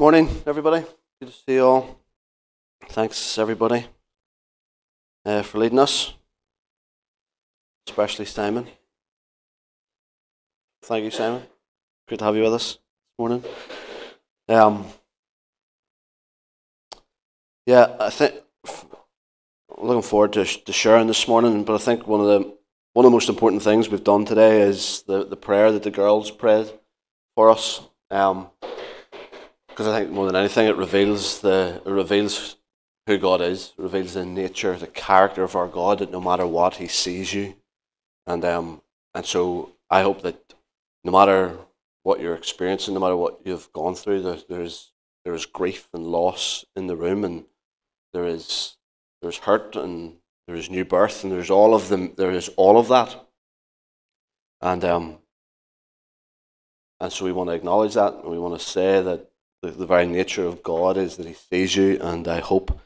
Morning, everybody. Good to see you all. Thanks, everybody, uh, for leading us, especially Simon. Thank you, Simon. Good to have you with us this morning. Um, yeah, I think I'm looking forward to, to sharing this morning. But I think one of the one of the most important things we've done today is the, the prayer that the girls prayed for us. Um, because I think more than anything, it reveals the it reveals who God is, reveals the nature, the character of our God. That no matter what, He sees you, and um, and so I hope that no matter what you're experiencing, no matter what you've gone through, there, there's there is grief and loss in the room, and there is there's hurt and there is new birth, and there's all of them. There is all of that, and um, and so we want to acknowledge that, and we want to say that the, the very nature of God is that He sees you, and I hope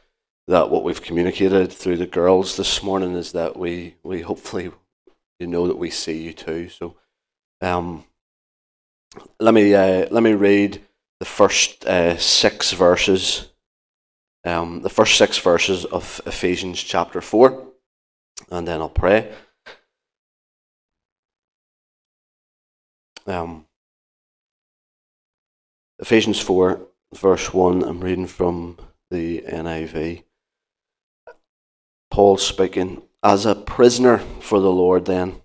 that what we've communicated through the girls this morning is that we we hopefully you know that we see you too. So, um, let me uh, let me read the first uh, six verses, um, the first six verses of Ephesians chapter four, and then I'll pray. Um, Ephesians 4, verse 1, I'm reading from the NIV. Paul speaking, As a prisoner for the Lord, then,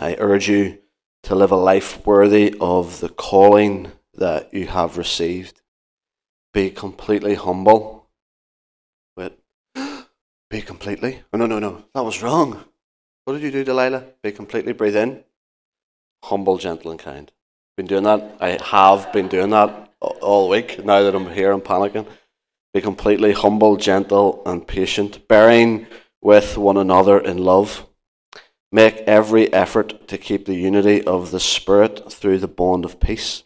I urge you to live a life worthy of the calling that you have received. Be completely humble. Wait, be completely? Oh, no, no, no, that was wrong. What did you do, Delilah? Be completely, breathe in. Humble, gentle, and kind. Been doing that. I have been doing that all week. Now that I'm here, I'm panicking. Be completely humble, gentle, and patient, bearing with one another in love. Make every effort to keep the unity of the Spirit through the bond of peace.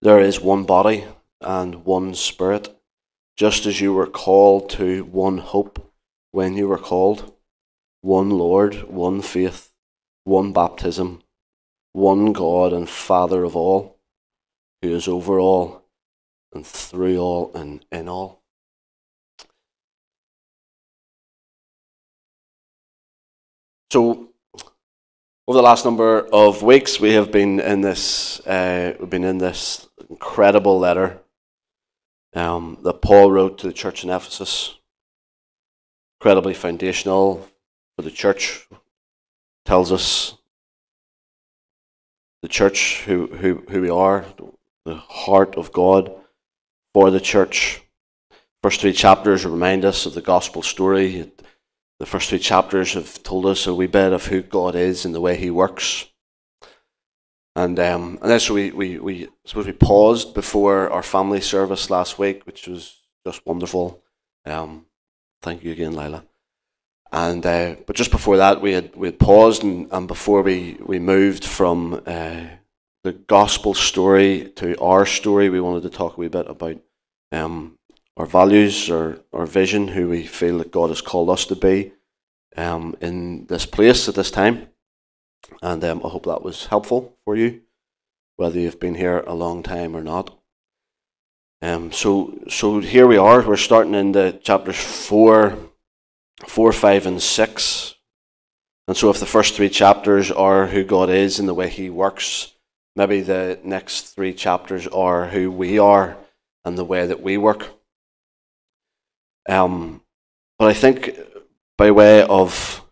There is one body and one Spirit, just as you were called to one hope when you were called, one Lord, one faith, one baptism one God and Father of all, who is over all and through all and in all. So, over the last number of weeks, we have been in this. Uh, we've been in this incredible letter um, that Paul wrote to the church in Ephesus. Incredibly foundational for the church. Tells us the church, who, who, who we are, the heart of God for the church. First three chapters remind us of the gospel story. The first three chapters have told us a wee bit of who God is and the way He works. And um, and then so we, we, we suppose we paused before our family service last week, which was just wonderful. Um, thank you again, Lila. And uh, but just before that, we had we had paused, and, and before we, we moved from uh, the gospel story to our story, we wanted to talk a wee bit about um, our values, our our vision, who we feel that God has called us to be um, in this place at this time. And um, I hope that was helpful for you, whether you've been here a long time or not. Um, so so here we are. We're starting in the chapters four 4, 5, and 6. And so, if the first three chapters are who God is and the way He works, maybe the next three chapters are who we are and the way that we work. Um, but I think, by way of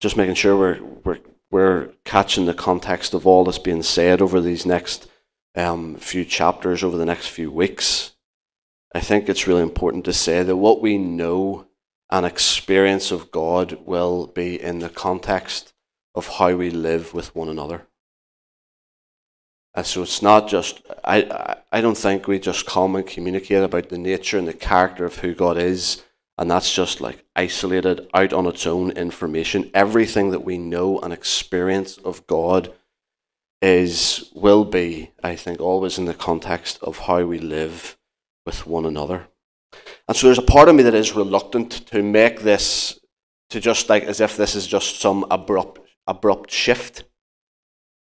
just making sure we're, we're, we're catching the context of all that's being said over these next um, few chapters, over the next few weeks, I think it's really important to say that what we know an experience of God will be in the context of how we live with one another. And so it's not just, I, I don't think we just come and communicate about the nature and the character of who God is, and that's just like isolated, out on its own information. Everything that we know and experience of God is, will be, I think, always in the context of how we live with one another. And so there's a part of me that is reluctant to make this, to just like as if this is just some abrupt, abrupt shift.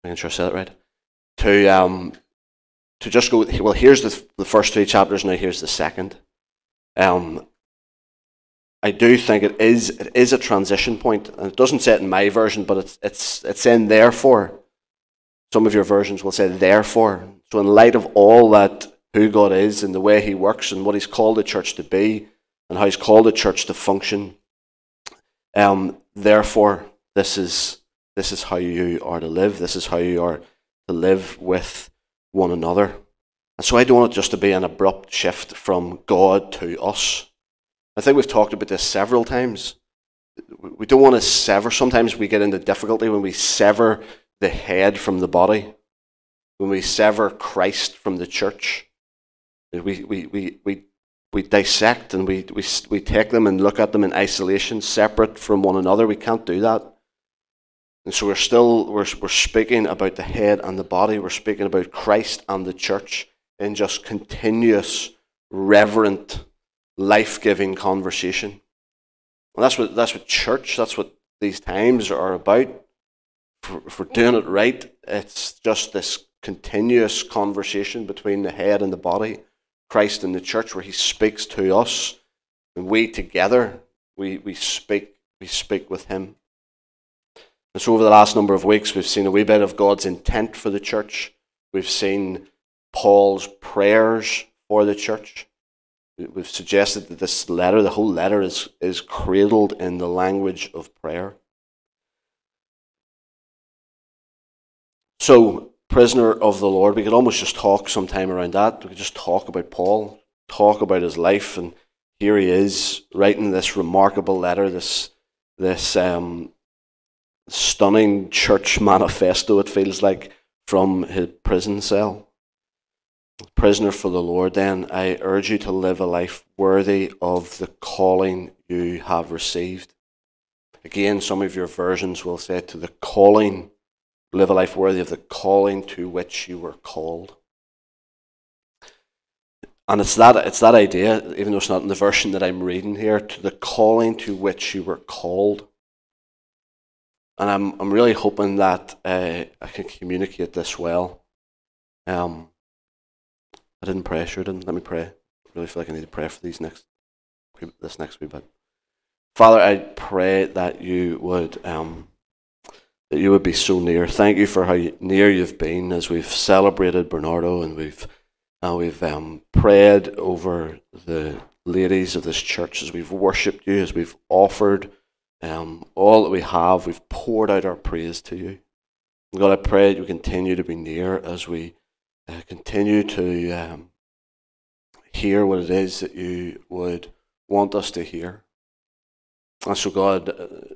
I'm sure I said it right. To, um, to just go, well, here's the, the first three chapters, now here's the second. Um, I do think it is it is a transition point, and it doesn't say it in my version, but it's it's it's in therefore. Some of your versions will say therefore. So in light of all that who God is and the way He works and what He's called the church to be and how He's called the church to function, um, therefore this is this is how you are to live. This is how you are to live with one another. And so I don't want it just to be an abrupt shift from God to us. I think we've talked about this several times. We don't want to sever. Sometimes we get into difficulty when we sever the head from the body, when we sever Christ from the church. We, we, we, we, we dissect and we, we, we take them and look at them in isolation, separate from one another. We can't do that. And so we're still we're, we're speaking about the head and the body. We're speaking about Christ and the church in just continuous, reverent life giving conversation. And that's what, that's what church, that's what these times are about. If we're doing it right, it's just this continuous conversation between the head and the body, Christ in the church, where he speaks to us, and we together, we, we speak, we speak with him. And so over the last number of weeks, we've seen a wee bit of God's intent for the church. We've seen Paul's prayers for the church. We've suggested that this letter, the whole letter, is, is cradled in the language of prayer. So, prisoner of the Lord, we could almost just talk sometime around that. We could just talk about Paul, talk about his life, and here he is writing this remarkable letter, this this um, stunning church manifesto. It feels like from his prison cell prisoner for the Lord, then I urge you to live a life worthy of the calling you have received. Again, some of your versions will say to the calling, live a life worthy of the calling to which you were called. And it's that, it's that idea, even though it's not in the version that I'm reading here, to the calling to which you were called. And I'm, I'm really hoping that uh, I can communicate this well. Um, I didn't pray, sure didn't. Let me pray. I really feel like I need to pray for these next, this next wee bit. Father, I pray that you would, um, that you would be so near. Thank you for how near you've been as we've celebrated Bernardo and we've, uh, we've um, prayed over the ladies of this church as we've worshipped you, as we've offered um, all that we have. We've poured out our praise to you. God, I pray that you continue to be near as we uh, continue to um, hear what it is that you would want us to hear. And so, God, uh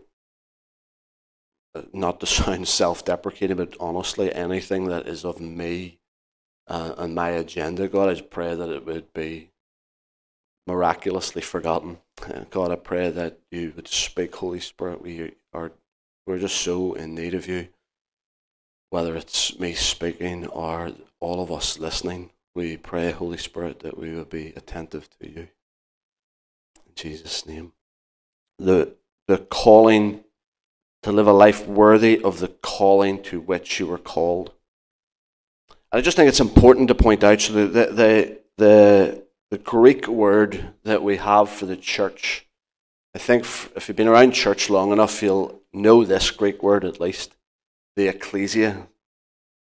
not to sound self deprecating, but honestly, anything that is of me uh, and my agenda, God, I pray that it would be miraculously forgotten. Uh, God, I pray that you would speak, Holy Spirit. We are we're just so in need of you whether it's me speaking or all of us listening, we pray, Holy Spirit, that we would be attentive to you. In Jesus' name. The, the calling to live a life worthy of the calling to which you were called. I just think it's important to point out so the, the, the, the Greek word that we have for the church, I think if you've been around church long enough, you'll know this Greek word at least the ecclesia.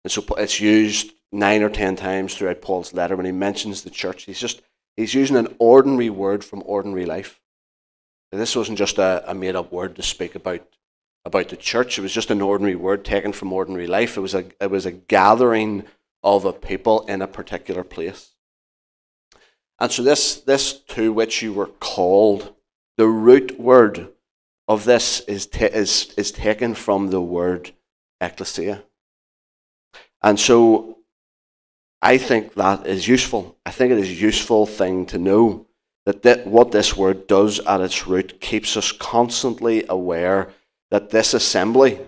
And so it's used nine or ten times throughout Paul's letter when he mentions the church. He's just he's using an ordinary word from ordinary life. this wasn't just a, a made up word to speak about about the church. It was just an ordinary word taken from ordinary life. It was a it was a gathering of a people in a particular place. And so this this to which you were called, the root word of this is, ta- is, is taken from the word ecclesia. And so I think that is useful. I think it is a useful thing to know that th- what this word does at its root keeps us constantly aware that this assembly,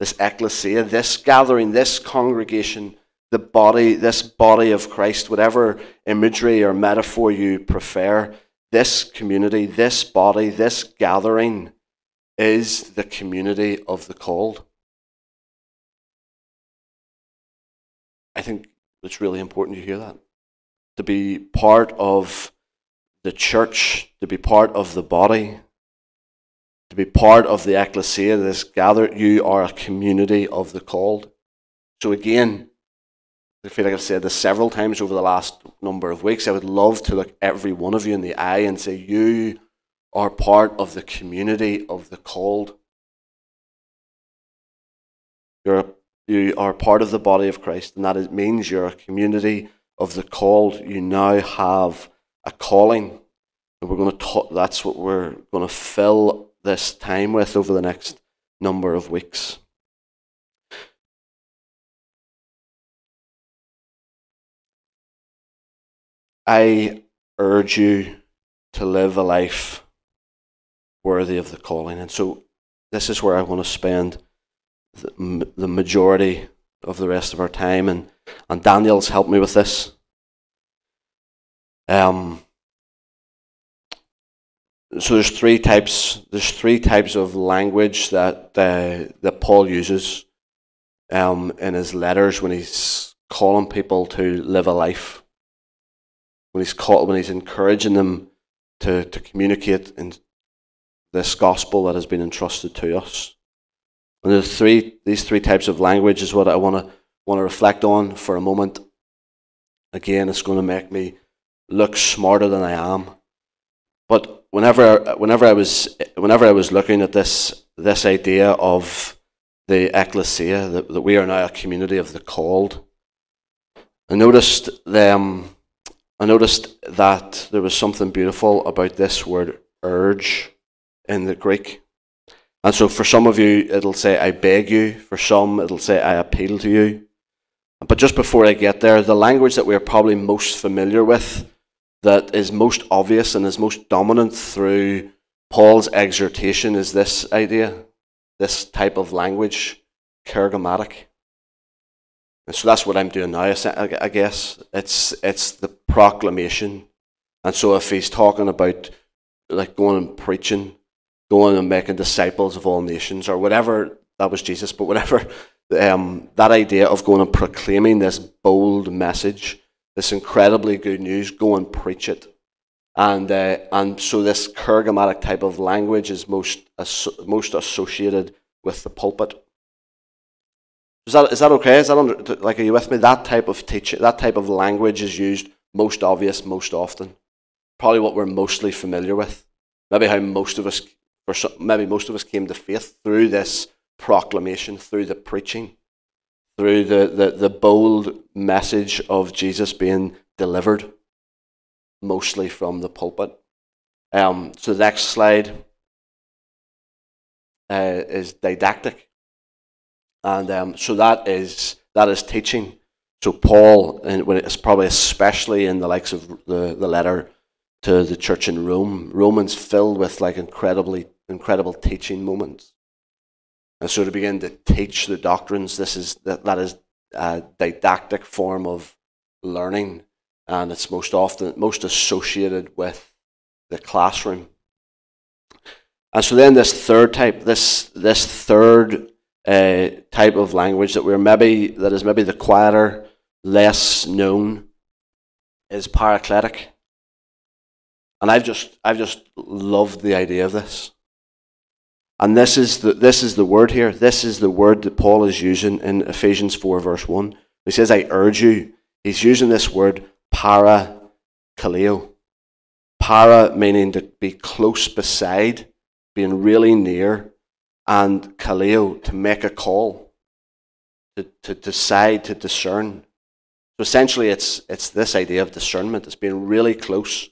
this ecclesia, this gathering, this congregation, the body, this body of Christ, whatever imagery or metaphor you prefer, this community, this body, this gathering is the community of the called. I think it's really important you hear that. To be part of the church, to be part of the body, to be part of the ecclesia that is gathered, you are a community of the called. So again, I feel like I've said this several times over the last number of weeks. I would love to look every one of you in the eye and say, You are part of the community of the called. You're, you are part of the body of Christ, and that means you're a community of the called. You now have a calling. And we're going to talk, that's what we're going to fill this time with over the next number of weeks. I urge you to live a life worthy of the calling. And so, this is where I want to spend the, majority of the rest of our time. And, and Daniel's helped me with this. Um, so there's three types. There's three types of language that uh, that Paul uses um, in his letters when he's calling people to live a life. When he's call, when he's encouraging them to to communicate in this gospel that has been entrusted to us. And the three these three types of language is what I want to want to reflect on for a moment. Again, it's going to make me look smarter than I am. But whenever whenever I was whenever I was looking at this this idea of the ecclesia that, that we are now a community of the called, I noticed them. I noticed that there was something beautiful about this word urge in the Greek. And so for some of you, it'll say, I beg you. For some, it'll say, I appeal to you. But just before I get there, the language that we're probably most familiar with that is most obvious and is most dominant through Paul's exhortation is this idea, this type of language, kerygmatic. And so that's what I'm doing now, I guess. It's, it's the proclamation. And so if he's talking about like going and preaching, going and making disciples of all nations, or whatever, that was Jesus, but whatever, um, that idea of going and proclaiming this bold message this incredibly good news, go and preach it. And, uh, and so this kerygmatic type of language is most, most associated with the pulpit. Is that, is that okay? Is that under, like, are you with me? That type of teaching, that type of language is used most obvious, most often. Probably what we're mostly familiar with. Maybe how most of us, or maybe most of us came to faith through this proclamation, through the preaching through the, the, the bold message of Jesus being delivered, mostly from the pulpit. Um, so the next slide uh, is didactic. And um, so that is, that is teaching. So Paul, and when it's probably especially in the likes of the, the letter to the church in Rome, Romans filled with like incredibly incredible teaching moments. And so to begin to teach the doctrines, this is that, that is a didactic form of learning, and it's most often most associated with the classroom. And so then this third type, this this third uh, type of language that we're maybe that is maybe the quieter, less known, is paracletic. And I've just I've just loved the idea of this. And this is the, this is the word here. This is the word that Paul is using in Ephesians 4, verse 1. He says, I urge you. He's using this word para kaleo. Para meaning to be close beside, being really near, and kaleo to make a call, to, to decide, to discern. So essentially, it's, it's this idea of discernment. It's being really close,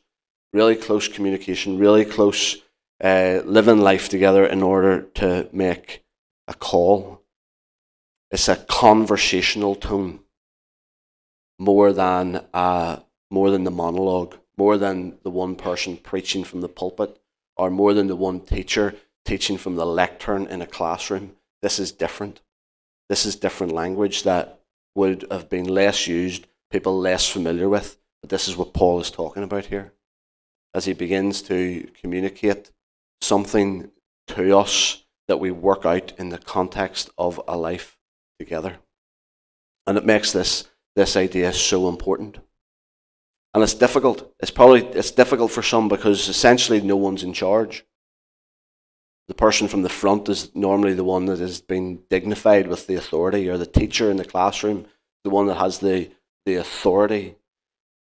really close communication, really close uh, living life together in order to make a call. It's a conversational tone more than uh, more than the monologue, more than the one person preaching from the pulpit, or more than the one teacher teaching from the lectern in a classroom. This is different. This is different language that would have been less used, people less familiar with. But this is what Paul is talking about here. As he begins to communicate something to us that we work out in the context of a life together. And it makes this, this idea so important. And it's difficult. It's probably it's difficult for some because essentially no one's in charge. The person from the front is normally the one that has been dignified with the authority, or the teacher in the classroom, the one that has the, the authority.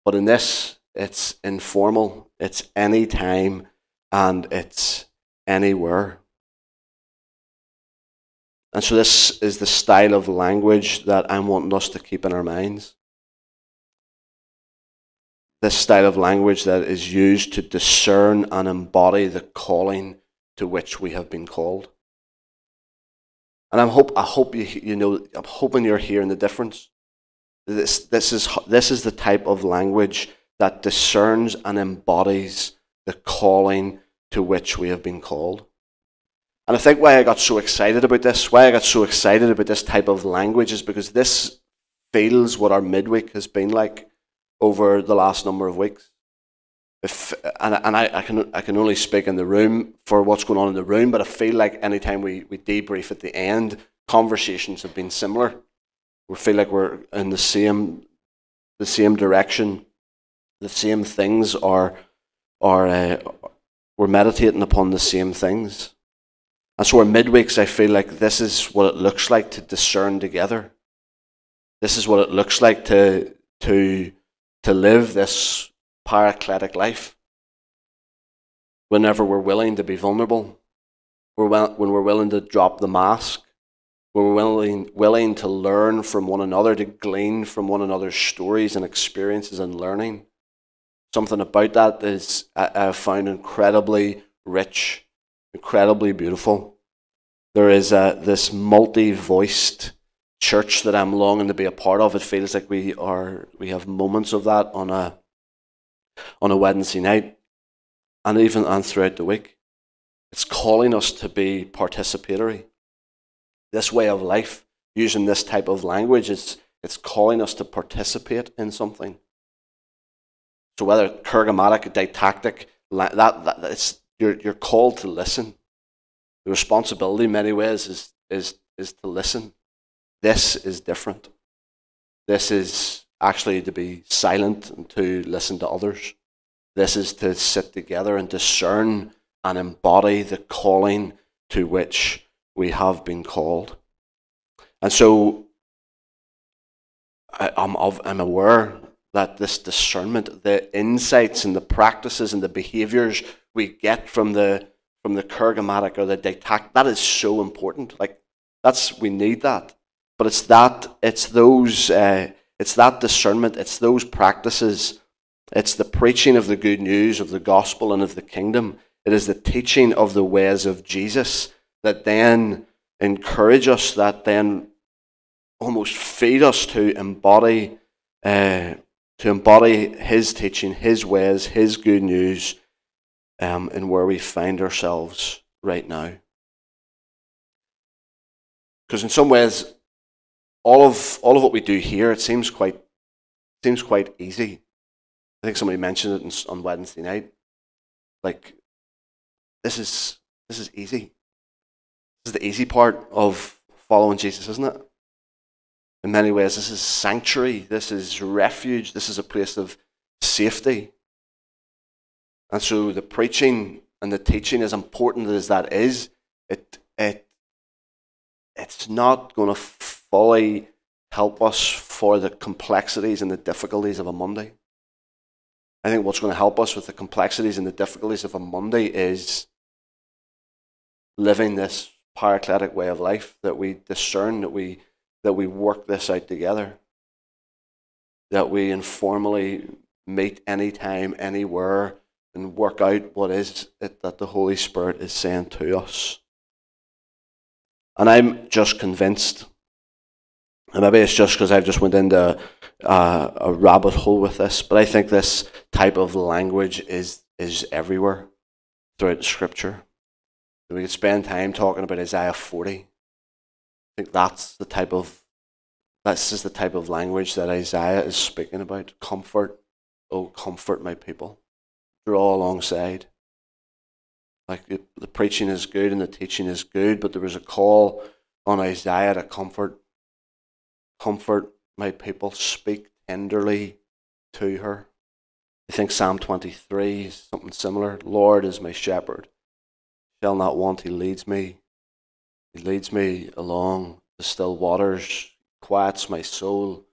But in this, it's informal, it's any time, and it's anywhere. And so, this is the style of language that I'm wanting us to keep in our minds. This style of language that is used to discern and embody the calling to which we have been called. And I'm hope, I hope you, you know, I'm hoping you're hearing the difference. This, this, is, this is the type of language that discerns and embodies the calling to which we have been called. And I think why I got so excited about this, why I got so excited about this type of language, is because this feels what our midweek has been like over the last number of weeks. If, and and I, I, can, I can only speak in the room for what's going on in the room, but I feel like anytime we, we debrief at the end, conversations have been similar. We feel like we're in the same, the same direction, the same things are, are uh, we're meditating upon the same things. And so, our midweeks, I feel like this is what it looks like to discern together. This is what it looks like to, to, to live this paracletic life. Whenever we're willing to be vulnerable, when we're willing to drop the mask, when we're willing, willing to learn from one another, to glean from one another's stories and experiences and learning. Something about that is I, I found incredibly rich incredibly beautiful. There is a, this multi voiced church that I'm longing to be a part of. It feels like we are we have moments of that on a on a Wednesday night and even and throughout the week. It's calling us to be participatory. This way of life, using this type of language, it's, it's calling us to participate in something. So whether kerygmatic, didactic, that, that, it's, you're, you're called to listen. The responsibility, in many ways, is, is, is to listen. This is different. This is actually to be silent and to listen to others. This is to sit together and discern and embody the calling to which we have been called. And so I, I'm, I'm aware that this discernment, the insights and the practices and the behaviors we get from the from the kerygmatic or the didactic, that is so important. Like that's we need that. But it's that it's those uh, it's that discernment, it's those practices, it's the preaching of the good news of the gospel and of the kingdom. It is the teaching of the ways of Jesus that then encourage us, that then almost feed us to embody uh, to embody His teaching, His ways, His good news um, in where we find ourselves right now. Because in some ways, all of all of what we do here, it seems quite seems quite easy. I think somebody mentioned it on Wednesday night. Like, this is this is easy. This is the easy part of following Jesus, isn't it? In many ways, this is sanctuary, this is refuge, this is a place of safety. And so the preaching and the teaching, as important as that is, it, it, it's not going to fully help us for the complexities and the difficulties of a Monday. I think what's going to help us with the complexities and the difficulties of a Monday is living this paracletic way of life that we discern, that we that we work this out together. That we informally meet anytime, anywhere, and work out what is it that the Holy Spirit is saying to us. And I'm just convinced, and maybe it's just because I've just went into a rabbit hole with this, but I think this type of language is, is everywhere throughout Scripture. We could spend time talking about Isaiah 40 think that's the type of this is the type of language that Isaiah is speaking about. Comfort, oh comfort my people. Draw alongside. Like the, the preaching is good and the teaching is good, but there was a call on Isaiah to comfort, comfort my people, speak tenderly to her. I think Psalm 23 is something similar. Lord is my shepherd, shall not want, he leads me. He leads me along the still waters, quiets my soul.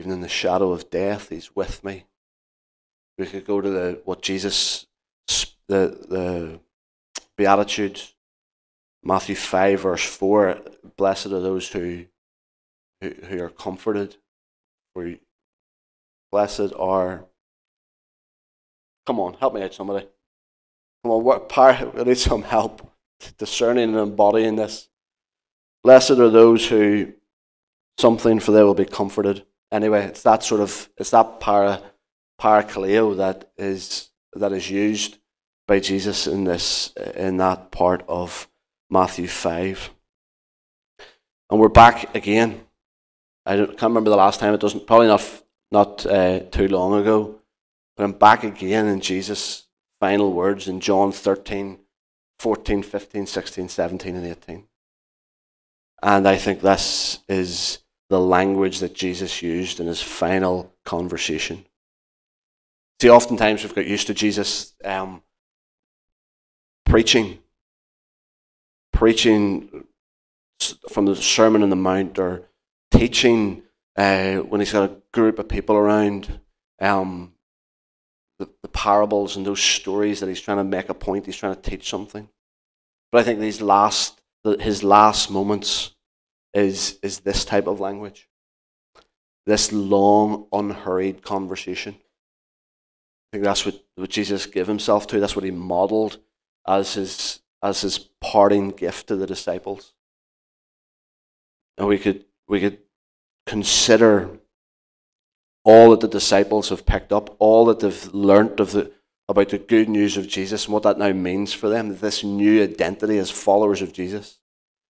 Even in the shadow of death, he's with me. We could go to the what Jesus the the Beatitudes, Matthew five verse four. Blessed are those who who, who are comforted. For blessed are. Come on, help me out, somebody. Come on, what power? I need some help discerning and embodying this. Blessed are those who something for they will be comforted. Anyway, it's that sort of it's that para parakaleo that is that is used by Jesus in this in that part of Matthew five. And we're back again. I can't remember the last time. It doesn't probably not not uh, too long ago, but I'm back again in Jesus' final words in John 13, 14, 15, 16, 17, and 18. And I think this is the language that Jesus used in his final conversation. See, oftentimes we've got used to Jesus um, preaching, preaching from the Sermon on the Mount or teaching uh, when he's got a group of people around. Um, the, the parables and those stories that he's trying to make a point, he's trying to teach something. But I think these last, his last moments is, is this type of language. This long, unhurried conversation. I think that's what, what Jesus gave himself to. That's what he modeled as his, as his parting gift to the disciples. And we could, we could consider all that the disciples have picked up, all that they've learnt of the, about the good news of Jesus and what that now means for them, this new identity as followers of Jesus,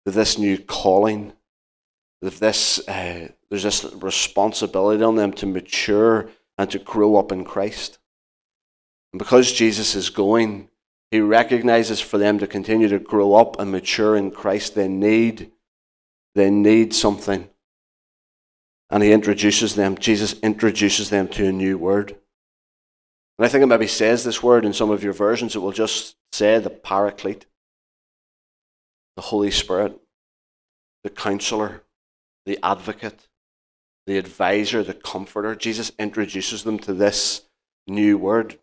this new calling, this, uh, there's this responsibility on them to mature and to grow up in Christ. And because Jesus is going, he recognizes for them to continue to grow up and mature in Christ, they need, they need something and he introduces them, Jesus introduces them to a new word. And I think it maybe says this word in some of your versions, it will just say the paraclete, the Holy Spirit, the counselor, the advocate, the advisor, the comforter. Jesus introduces them to this new word,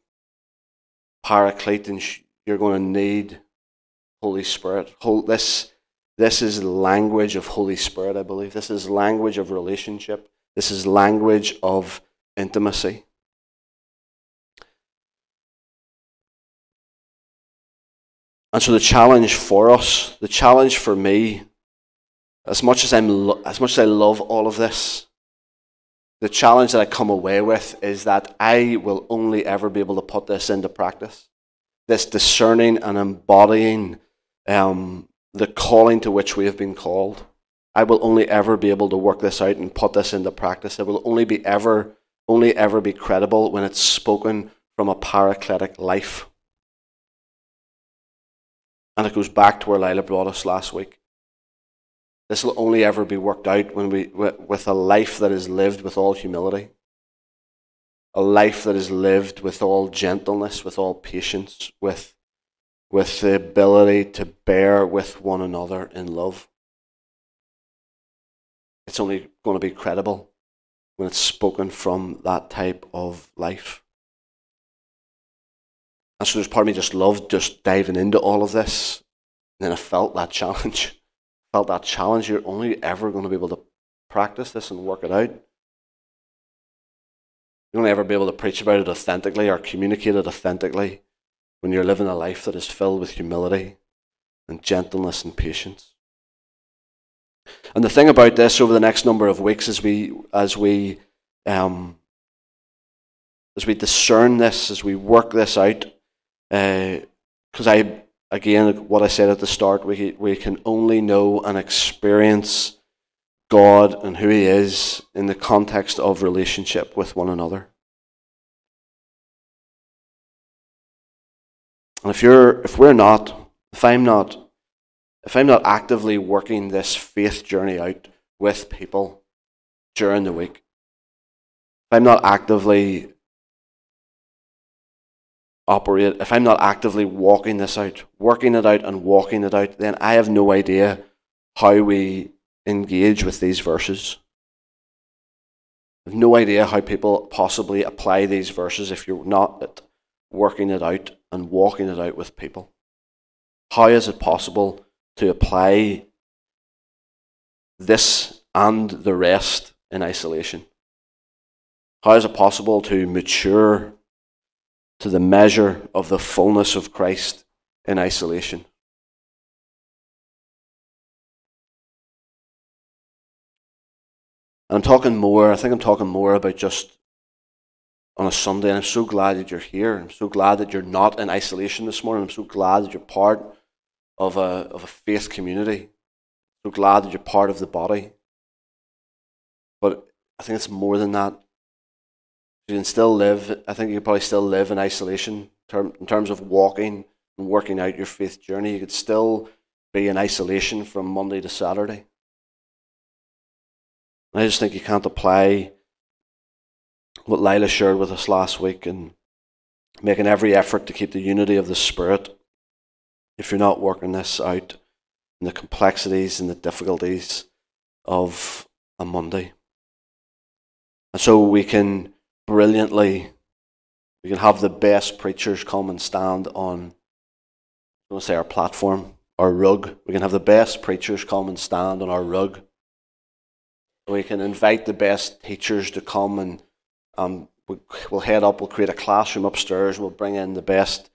paraclete, and you're going to need Holy Spirit. This this is language of Holy Spirit, I believe. This is language of relationship. This is language of intimacy. And so the challenge for us, the challenge for me, as much as I'm as much as I love all of this, the challenge that I come away with is that I will only ever be able to put this into practice. This discerning and embodying um, the calling to which we have been called. I will only ever be able to work this out and put this into practice. It will only be ever, only ever be credible when it's spoken from a paracletic life. And it goes back to where Lila brought us last week. This will only ever be worked out when we, with a life that is lived with all humility, a life that is lived with all gentleness, with all patience, with with the ability to bear with one another in love. It's only going to be credible when it's spoken from that type of life. And so there's part of me just loved just diving into all of this. And then I felt that challenge. felt that challenge. You're only ever going to be able to practice this and work it out. You'll only ever be able to preach about it authentically or communicate it authentically when you're living a life that is filled with humility and gentleness and patience. And the thing about this over the next number of weeks as we as we um, as we discern this, as we work this out, because uh, I again what I said at the start, we we can only know and experience God and who He is in the context of relationship with one another. And if you're if we're not, if I'm not, if I'm not actively working this faith journey out with people during the week, if I'm not actively operate, if I'm not actively walking this out, working it out and walking it out, then I have no idea how we engage with these verses. I have no idea how people possibly apply these verses if you're not working it out and walking it out with people. How is it possible to apply this and the rest in isolation? How is it possible to mature to the measure of the fullness of Christ in isolation? I'm talking more, I think I'm talking more about just on a Sunday. And I'm so glad that you're here. I'm so glad that you're not in isolation this morning. I'm so glad that you're part of a, of a faith community. I'm so glad that you're part of the body. But I think it's more than that. You can still live, I think you could probably still live in isolation in terms of walking and working out your faith journey. You could still be in isolation from Monday to Saturday. I just think you can't apply what Lila shared with us last week and making every effort to keep the unity of the Spirit if you're not working this out in the complexities and the difficulties of a Monday. And so we can brilliantly, we can have the best preachers come and stand on, I want to say our platform, our rug. We can have the best preachers come and stand on our rug we can invite the best teachers to come and um, we'll head up, we'll create a classroom upstairs, we'll bring in the best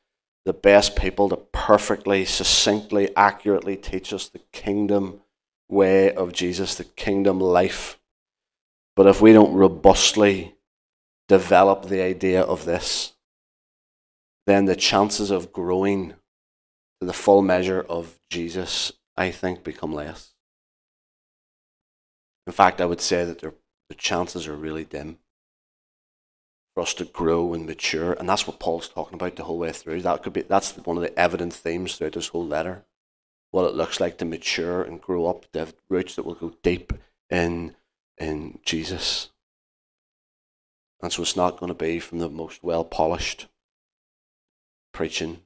the best people to perfectly, succinctly, accurately teach us the kingdom way of Jesus, the kingdom life. But if we don't robustly develop the idea of this, then the chances of growing to the full measure of Jesus, I think, become less. In fact, I would say that the chances are really dim for us to grow and mature, and that's what Paul's talking about the whole way through. That could be that's one of the evident themes throughout this whole letter. What it looks like to mature and grow up, to have roots that will go deep in in Jesus. And so it's not going to be from the most well polished preaching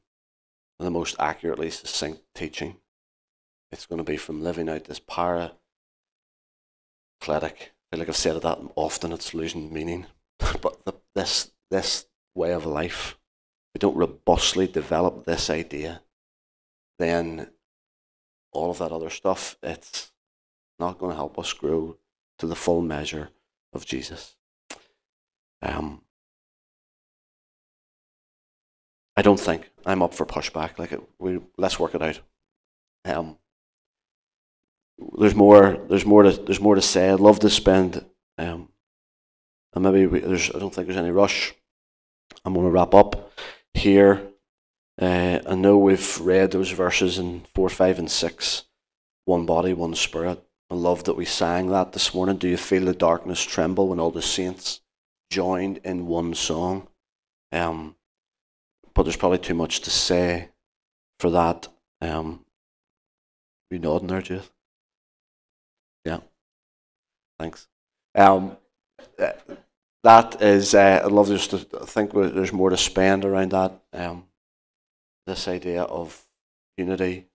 and the most accurately succinct teaching. It's going to be from living out this para athletic. I feel like I've said that often, it's losing meaning. but the, this, this way of life, we don't robustly develop this idea, then all of that other stuff, it's not going to help us grow to the full measure of Jesus. Um, I don't think I'm up for pushback. Like, we let's work it out. Um, there's more. There's more to. There's more to say. I'd love to spend. And maybe we, there's. I don't think there's any rush. I'm going to wrap up here. Uh, I know we've read those verses in four, five, and six. One body, one spirit. I love that we sang that this morning. Do you feel the darkness tremble when all the saints joined in one song? Um, but there's probably too much to say for that. Um, you nodding there, Judith? Yeah. Thanks. Um, uh, that is, uh, I'd love just to think there's more to spend around that. Um, this idea of unity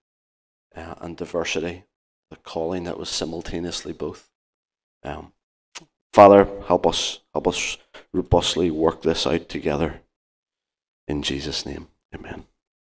uh, and diversity, the calling that was simultaneously both. Um, Father, help us, help us robustly work this out together. In Jesus' name, amen.